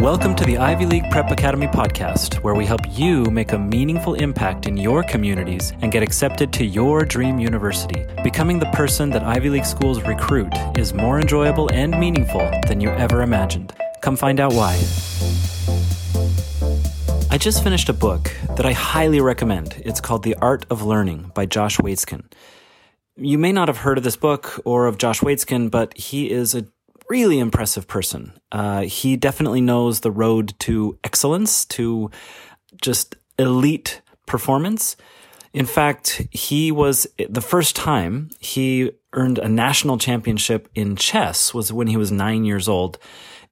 Welcome to the Ivy League Prep Academy podcast, where we help you make a meaningful impact in your communities and get accepted to your dream university. Becoming the person that Ivy League schools recruit is more enjoyable and meaningful than you ever imagined. Come find out why. I just finished a book that I highly recommend. It's called The Art of Learning by Josh Waitzkin. You may not have heard of this book or of Josh Waitzkin, but he is a really impressive person. Uh, he definitely knows the road to excellence, to just elite performance. In fact, he was the first time he earned a national championship in chess was when he was nine years old.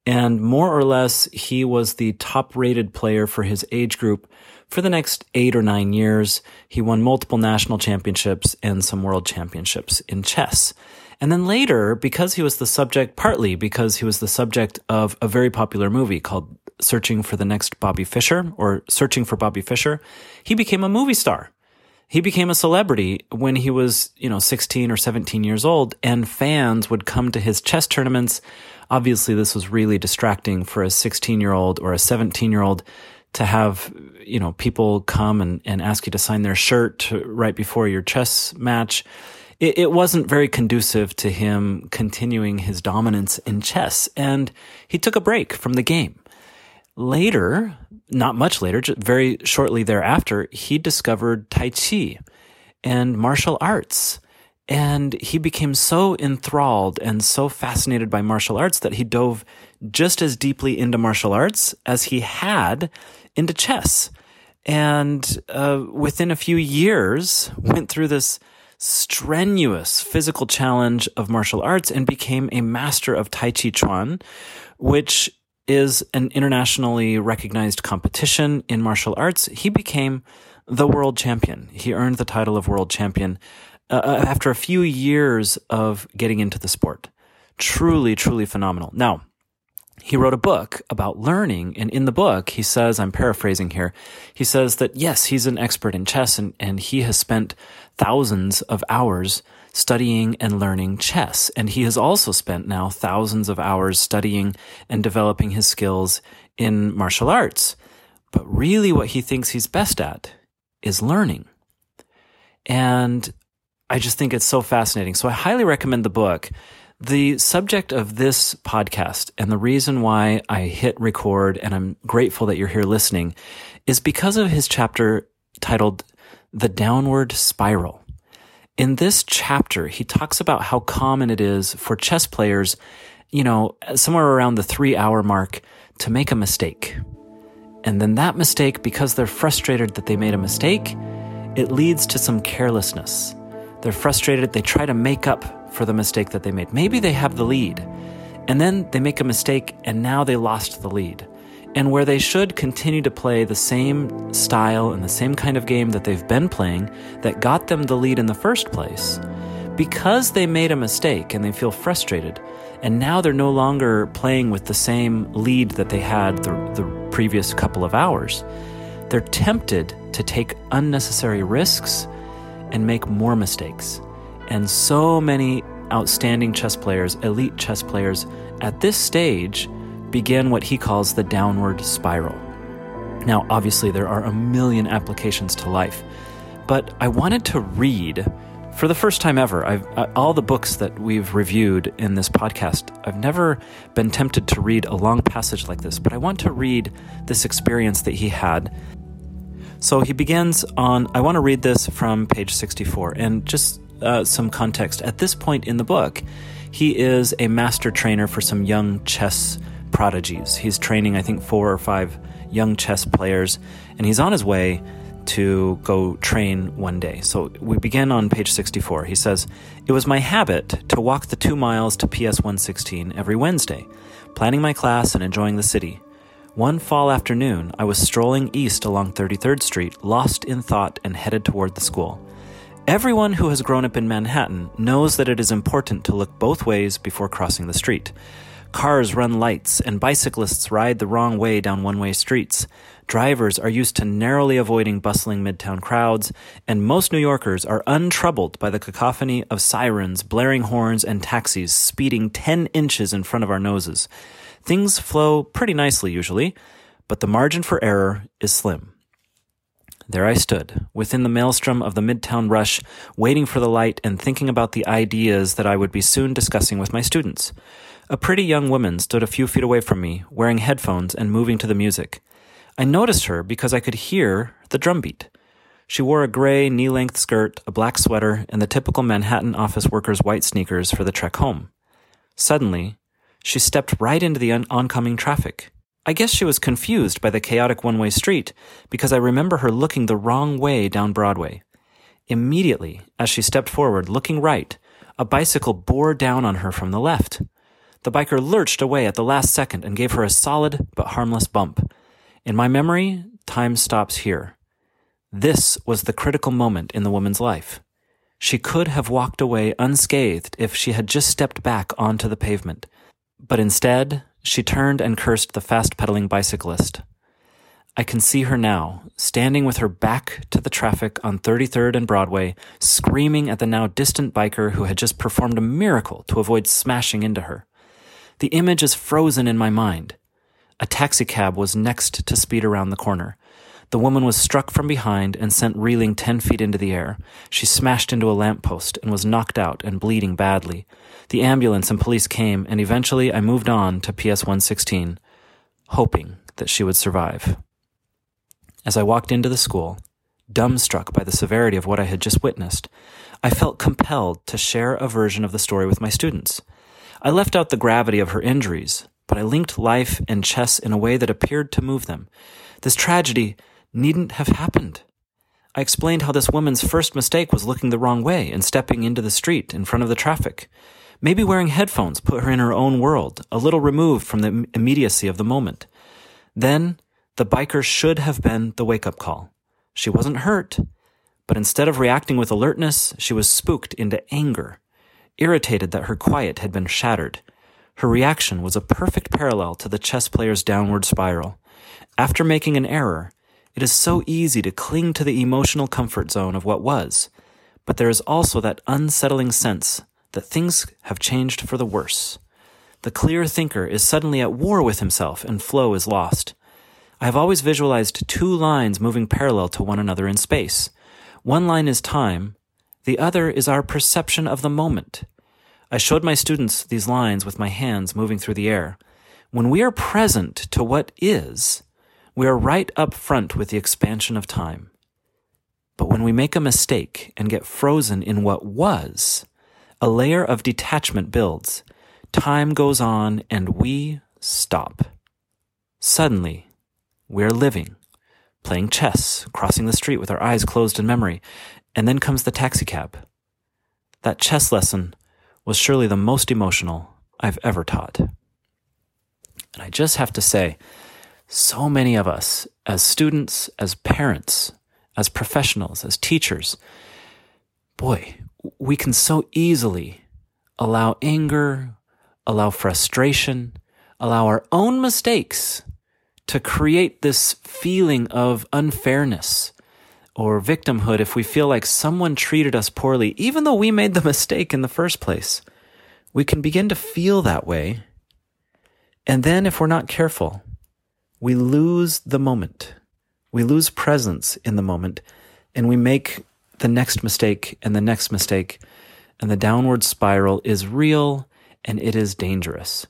And more or less, he was the top rated player for his age group for the next eight or nine years. He won multiple national championships and some world championships in chess. And then later, because he was the subject, partly because he was the subject of a very popular movie called Searching for the Next Bobby Fischer or Searching for Bobby Fischer, he became a movie star. He became a celebrity when he was, you know, 16 or 17 years old and fans would come to his chess tournaments. Obviously, this was really distracting for a 16 year old or a 17 year old to have, you know, people come and, and ask you to sign their shirt right before your chess match it, it wasn't very conducive to him continuing his dominance in chess, and he took a break from the game. Later, not much later, very shortly thereafter, he discovered Tai Chi and martial arts. And he became so enthralled and so fascinated by martial arts that he dove just as deeply into martial arts as he had into chess. And uh, within a few years, went through this strenuous physical challenge of martial arts and became a master of Tai Chi Chuan, which is an internationally recognized competition in martial arts. He became the world champion. He earned the title of world champion uh, uh after a few years of getting into the sport. Truly, truly phenomenal. Now, he wrote a book about learning. And in the book, he says, I'm paraphrasing here, he says that yes, he's an expert in chess and, and he has spent thousands of hours studying and learning chess. And he has also spent now thousands of hours studying and developing his skills in martial arts. But really, what he thinks he's best at is learning. And I just think it's so fascinating. So I highly recommend the book. The subject of this podcast and the reason why I hit record and I'm grateful that you're here listening is because of his chapter titled The Downward Spiral. In this chapter, he talks about how common it is for chess players, you know, somewhere around the three hour mark to make a mistake. And then that mistake, because they're frustrated that they made a mistake, it leads to some carelessness. They're frustrated, they try to make up for the mistake that they made. Maybe they have the lead, and then they make a mistake, and now they lost the lead. And where they should continue to play the same style and the same kind of game that they've been playing that got them the lead in the first place, because they made a mistake and they feel frustrated, and now they're no longer playing with the same lead that they had the, the previous couple of hours, they're tempted to take unnecessary risks and make more mistakes. And so many outstanding chess players, elite chess players, at this stage begin what he calls the downward spiral. Now, obviously, there are a million applications to life, but I wanted to read for the first time ever. I've, uh, all the books that we've reviewed in this podcast, I've never been tempted to read a long passage like this, but I want to read this experience that he had. So he begins on, I want to read this from page 64, and just uh, some context. At this point in the book, he is a master trainer for some young chess prodigies. He's training, I think, four or five young chess players, and he's on his way to go train one day. So we begin on page 64. He says, It was my habit to walk the two miles to PS 116 every Wednesday, planning my class and enjoying the city. One fall afternoon, I was strolling east along 33rd Street, lost in thought and headed toward the school. Everyone who has grown up in Manhattan knows that it is important to look both ways before crossing the street. Cars run lights, and bicyclists ride the wrong way down one way streets. Drivers are used to narrowly avoiding bustling midtown crowds, and most New Yorkers are untroubled by the cacophony of sirens, blaring horns, and taxis speeding 10 inches in front of our noses. Things flow pretty nicely usually, but the margin for error is slim. There I stood, within the maelstrom of the midtown rush, waiting for the light and thinking about the ideas that I would be soon discussing with my students. A pretty young woman stood a few feet away from me, wearing headphones and moving to the music. I noticed her because I could hear the drumbeat. She wore a gray knee length skirt, a black sweater, and the typical Manhattan office worker's white sneakers for the trek home. Suddenly, she stepped right into the oncoming traffic. I guess she was confused by the chaotic one way street because I remember her looking the wrong way down Broadway. Immediately, as she stepped forward, looking right, a bicycle bore down on her from the left. The biker lurched away at the last second and gave her a solid but harmless bump. In my memory, time stops here. This was the critical moment in the woman's life. She could have walked away unscathed if she had just stepped back onto the pavement. But instead, she turned and cursed the fast pedaling bicyclist. I can see her now, standing with her back to the traffic on 33rd and Broadway, screaming at the now distant biker who had just performed a miracle to avoid smashing into her. The image is frozen in my mind. A taxicab was next to speed around the corner. The woman was struck from behind and sent reeling ten feet into the air. She smashed into a lamppost and was knocked out and bleeding badly. The ambulance and police came, and eventually I moved on to PS 116, hoping that she would survive. As I walked into the school, dumbstruck by the severity of what I had just witnessed, I felt compelled to share a version of the story with my students. I left out the gravity of her injuries, but I linked life and chess in a way that appeared to move them. This tragedy needn't have happened. I explained how this woman's first mistake was looking the wrong way and stepping into the street in front of the traffic. Maybe wearing headphones put her in her own world, a little removed from the immediacy of the moment. Then, the biker should have been the wake up call. She wasn't hurt, but instead of reacting with alertness, she was spooked into anger, irritated that her quiet had been shattered. Her reaction was a perfect parallel to the chess player's downward spiral. After making an error, it is so easy to cling to the emotional comfort zone of what was, but there is also that unsettling sense that things have changed for the worse. The clear thinker is suddenly at war with himself and flow is lost. I have always visualized two lines moving parallel to one another in space. One line is time, the other is our perception of the moment. I showed my students these lines with my hands moving through the air. When we are present to what is, we are right up front with the expansion of time. But when we make a mistake and get frozen in what was, a layer of detachment builds. Time goes on and we stop. Suddenly, we're living, playing chess, crossing the street with our eyes closed in memory, and then comes the taxicab. That chess lesson was surely the most emotional I've ever taught. And I just have to say, so many of us, as students, as parents, as professionals, as teachers, boy, we can so easily allow anger, allow frustration, allow our own mistakes to create this feeling of unfairness or victimhood if we feel like someone treated us poorly, even though we made the mistake in the first place. We can begin to feel that way. And then, if we're not careful, we lose the moment. We lose presence in the moment and we make the next mistake and the next mistake. And the downward spiral is real and it is dangerous.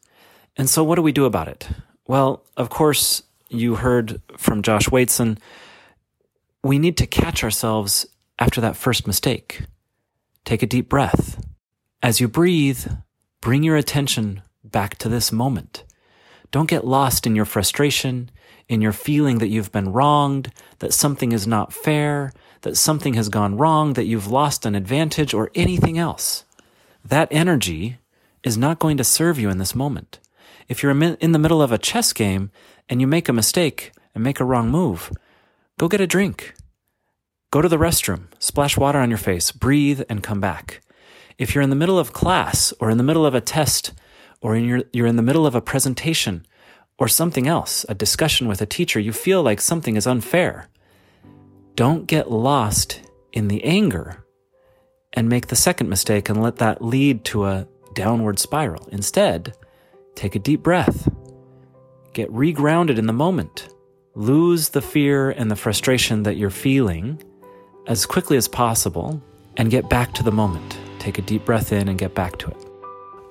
And so, what do we do about it? Well, of course, you heard from Josh Waitzkin. We need to catch ourselves after that first mistake. Take a deep breath. As you breathe, bring your attention back to this moment. Don't get lost in your frustration, in your feeling that you've been wronged, that something is not fair, that something has gone wrong, that you've lost an advantage, or anything else. That energy is not going to serve you in this moment. If you're in the middle of a chess game and you make a mistake and make a wrong move, go get a drink. Go to the restroom, splash water on your face, breathe, and come back. If you're in the middle of class or in the middle of a test or in your, you're in the middle of a presentation or something else, a discussion with a teacher, you feel like something is unfair. Don't get lost in the anger and make the second mistake and let that lead to a downward spiral. Instead, take a deep breath, get regrounded in the moment, lose the fear and the frustration that you're feeling as quickly as possible, and get back to the moment. Take a deep breath in and get back to it.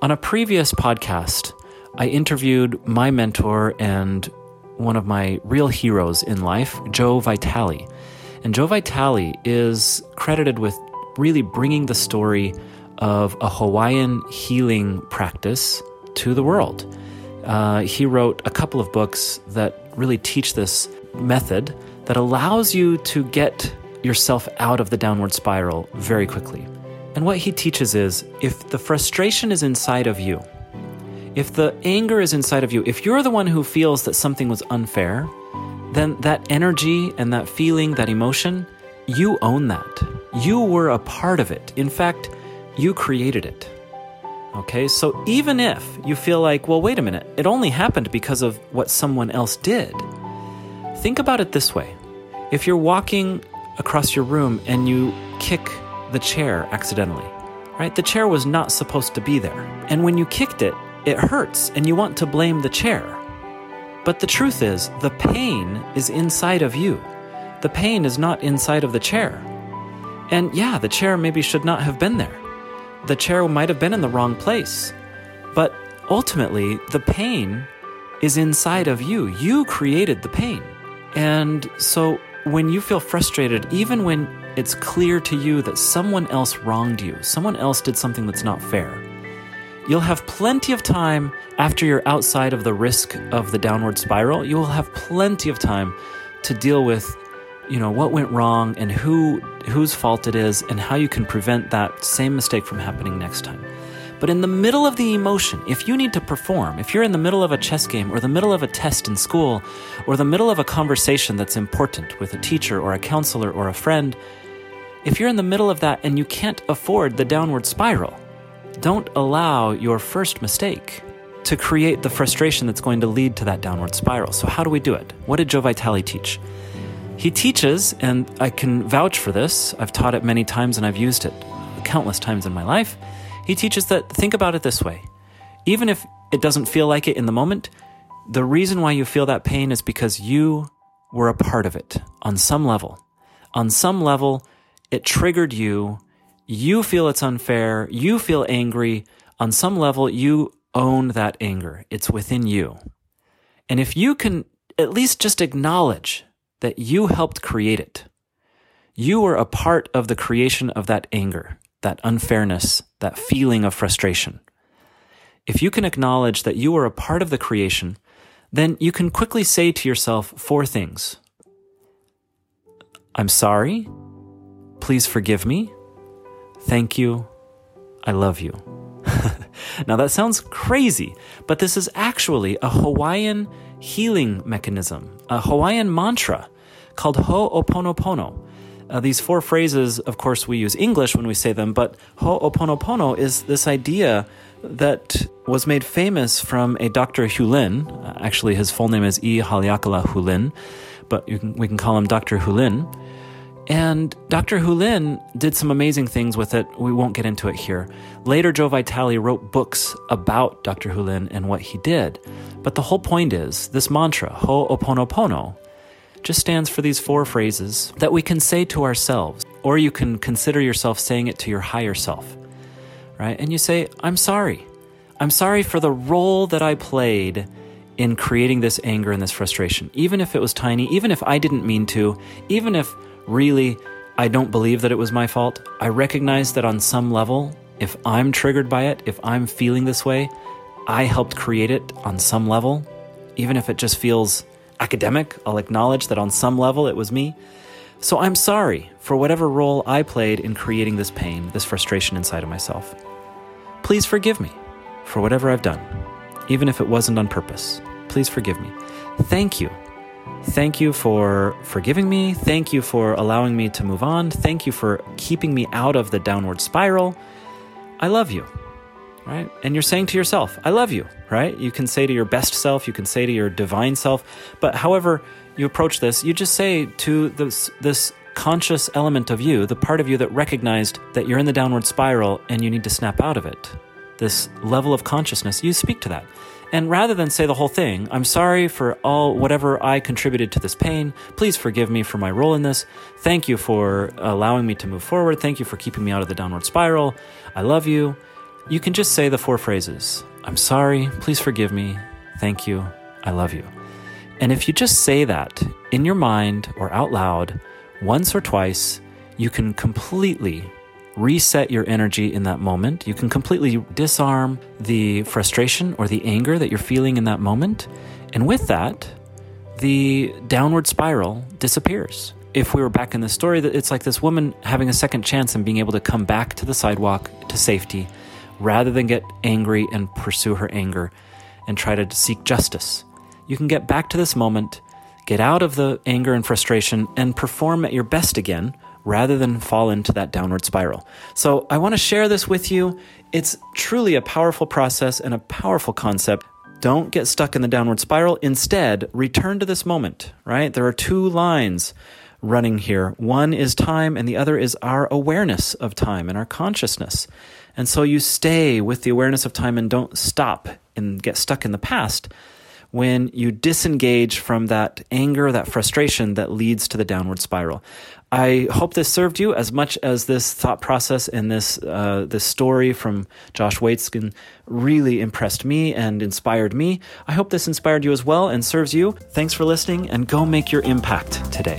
On a previous podcast, I interviewed my mentor and one of my real heroes in life, Joe Vitale. And Joe Vitale is credited with really bringing the story of a Hawaiian healing practice to the world. Uh, he wrote a couple of books that really teach this method that allows you to get yourself out of the downward spiral very quickly. And what he teaches is if the frustration is inside of you, if the anger is inside of you, if you're the one who feels that something was unfair, then that energy and that feeling, that emotion, you own that. You were a part of it. In fact, you created it. Okay, so even if you feel like, well, wait a minute, it only happened because of what someone else did, think about it this way. If you're walking across your room and you kick the chair accidentally, right? The chair was not supposed to be there. And when you kicked it, it hurts and you want to blame the chair. But the truth is, the pain is inside of you. The pain is not inside of the chair. And yeah, the chair maybe should not have been there. The chair might have been in the wrong place. But ultimately, the pain is inside of you. You created the pain. And so when you feel frustrated, even when it's clear to you that someone else wronged you, someone else did something that's not fair, you'll have plenty of time after you're outside of the risk of the downward spiral. You will have plenty of time to deal with, you know, what went wrong and who whose fault it is and how you can prevent that same mistake from happening next time. But in the middle of the emotion, if you need to perform, if you're in the middle of a chess game or the middle of a test in school or the middle of a conversation that's important with a teacher or a counselor or a friend, if you're in the middle of that and you can't afford the downward spiral, don't allow your first mistake to create the frustration that's going to lead to that downward spiral. So, how do we do it? What did Joe Vitale teach? He teaches, and I can vouch for this, I've taught it many times and I've used it countless times in my life. He teaches that think about it this way even if it doesn't feel like it in the moment, the reason why you feel that pain is because you were a part of it on some level. On some level, it triggered you. You feel it's unfair. You feel angry. On some level, you own that anger. It's within you. And if you can at least just acknowledge that you helped create it, you were a part of the creation of that anger that unfairness, that feeling of frustration. If you can acknowledge that you are a part of the creation, then you can quickly say to yourself four things I'm sorry. Please forgive me. Thank you. I love you. now that sounds crazy, but this is actually a Hawaiian healing mechanism, a Hawaiian mantra called Ho'oponopono. Uh, these four phrases, of course, we use English when we say them, but Ho'oponopono is this idea that was made famous from a Dr. Hew Len. Uh, actually, his full name is E. Haleakala Hulin, but can, we can call him Dr. Hew Len. And Dr. Hew Len did some amazing things with it. We won't get into it here. Later, Joe Vitale wrote books about Dr. Hew Len and what he did. But the whole point is this mantra, Ho'oponopono, just stands for these four phrases that we can say to ourselves, or you can consider yourself saying it to your higher self, right? And you say, I'm sorry. I'm sorry for the role that I played in creating this anger and this frustration, even if it was tiny, even if I didn't mean to, even if really I don't believe that it was my fault. I recognize that on some level, if I'm triggered by it, if I'm feeling this way, I helped create it on some level, even if it just feels academic, I'll acknowledge that on some level it was me. So I'm sorry for whatever role I played in creating this pain, this frustration inside of myself. Please forgive me for whatever I've done, even if it wasn't on purpose. Please forgive me. Thank you. Thank you for forgiving me. Thank you for allowing me to move on. Thank you for keeping me out of the downward spiral. I love you right? And you're saying to yourself, I love you, right? You can say to your best self, you can say to your divine self, but however you approach this, you just say to this, this conscious element of you, the part of you that recognized that you're in the downward spiral and you need to snap out of it. This level of consciousness, you speak to that. And rather than say the whole thing, I'm sorry for all whatever I contributed to this pain. Please forgive me for my role in this. Thank you for allowing me to move forward. Thank you for keeping me out of the downward spiral. I love you. You can just say the four phrases I'm sorry. Please forgive me. Thank you. I love you. And if you just say that in your mind or out loud once or twice, you can completely reset your energy in that moment. You can completely disarm the frustration or the anger that you're feeling in that moment. And with that, the downward spiral disappears. If we were back in the story, it's like this woman having a second chance and being able to come back to the sidewalk to safety rather than get angry and pursue her anger and try to seek justice. You can get back to this moment, get out of the anger and frustration, and perform at your best again rather than fall into that downward spiral. So I want to share this with you. It's truly a powerful process and a powerful concept. Don't get stuck in the downward spiral. Instead, return to this moment, right? There are two lines running here. One is time, and the other is our awareness of time and our consciousness. And so you stay with the awareness of time and don't stop and get stuck in the past when you disengage from that anger, that frustration that leads to the downward spiral. I hope this served you as much as this thought process and this uh, this story from Josh Waitzkin really impressed me and inspired me. I hope this inspired you as well and serves you. Thanks for listening, and go make your impact today.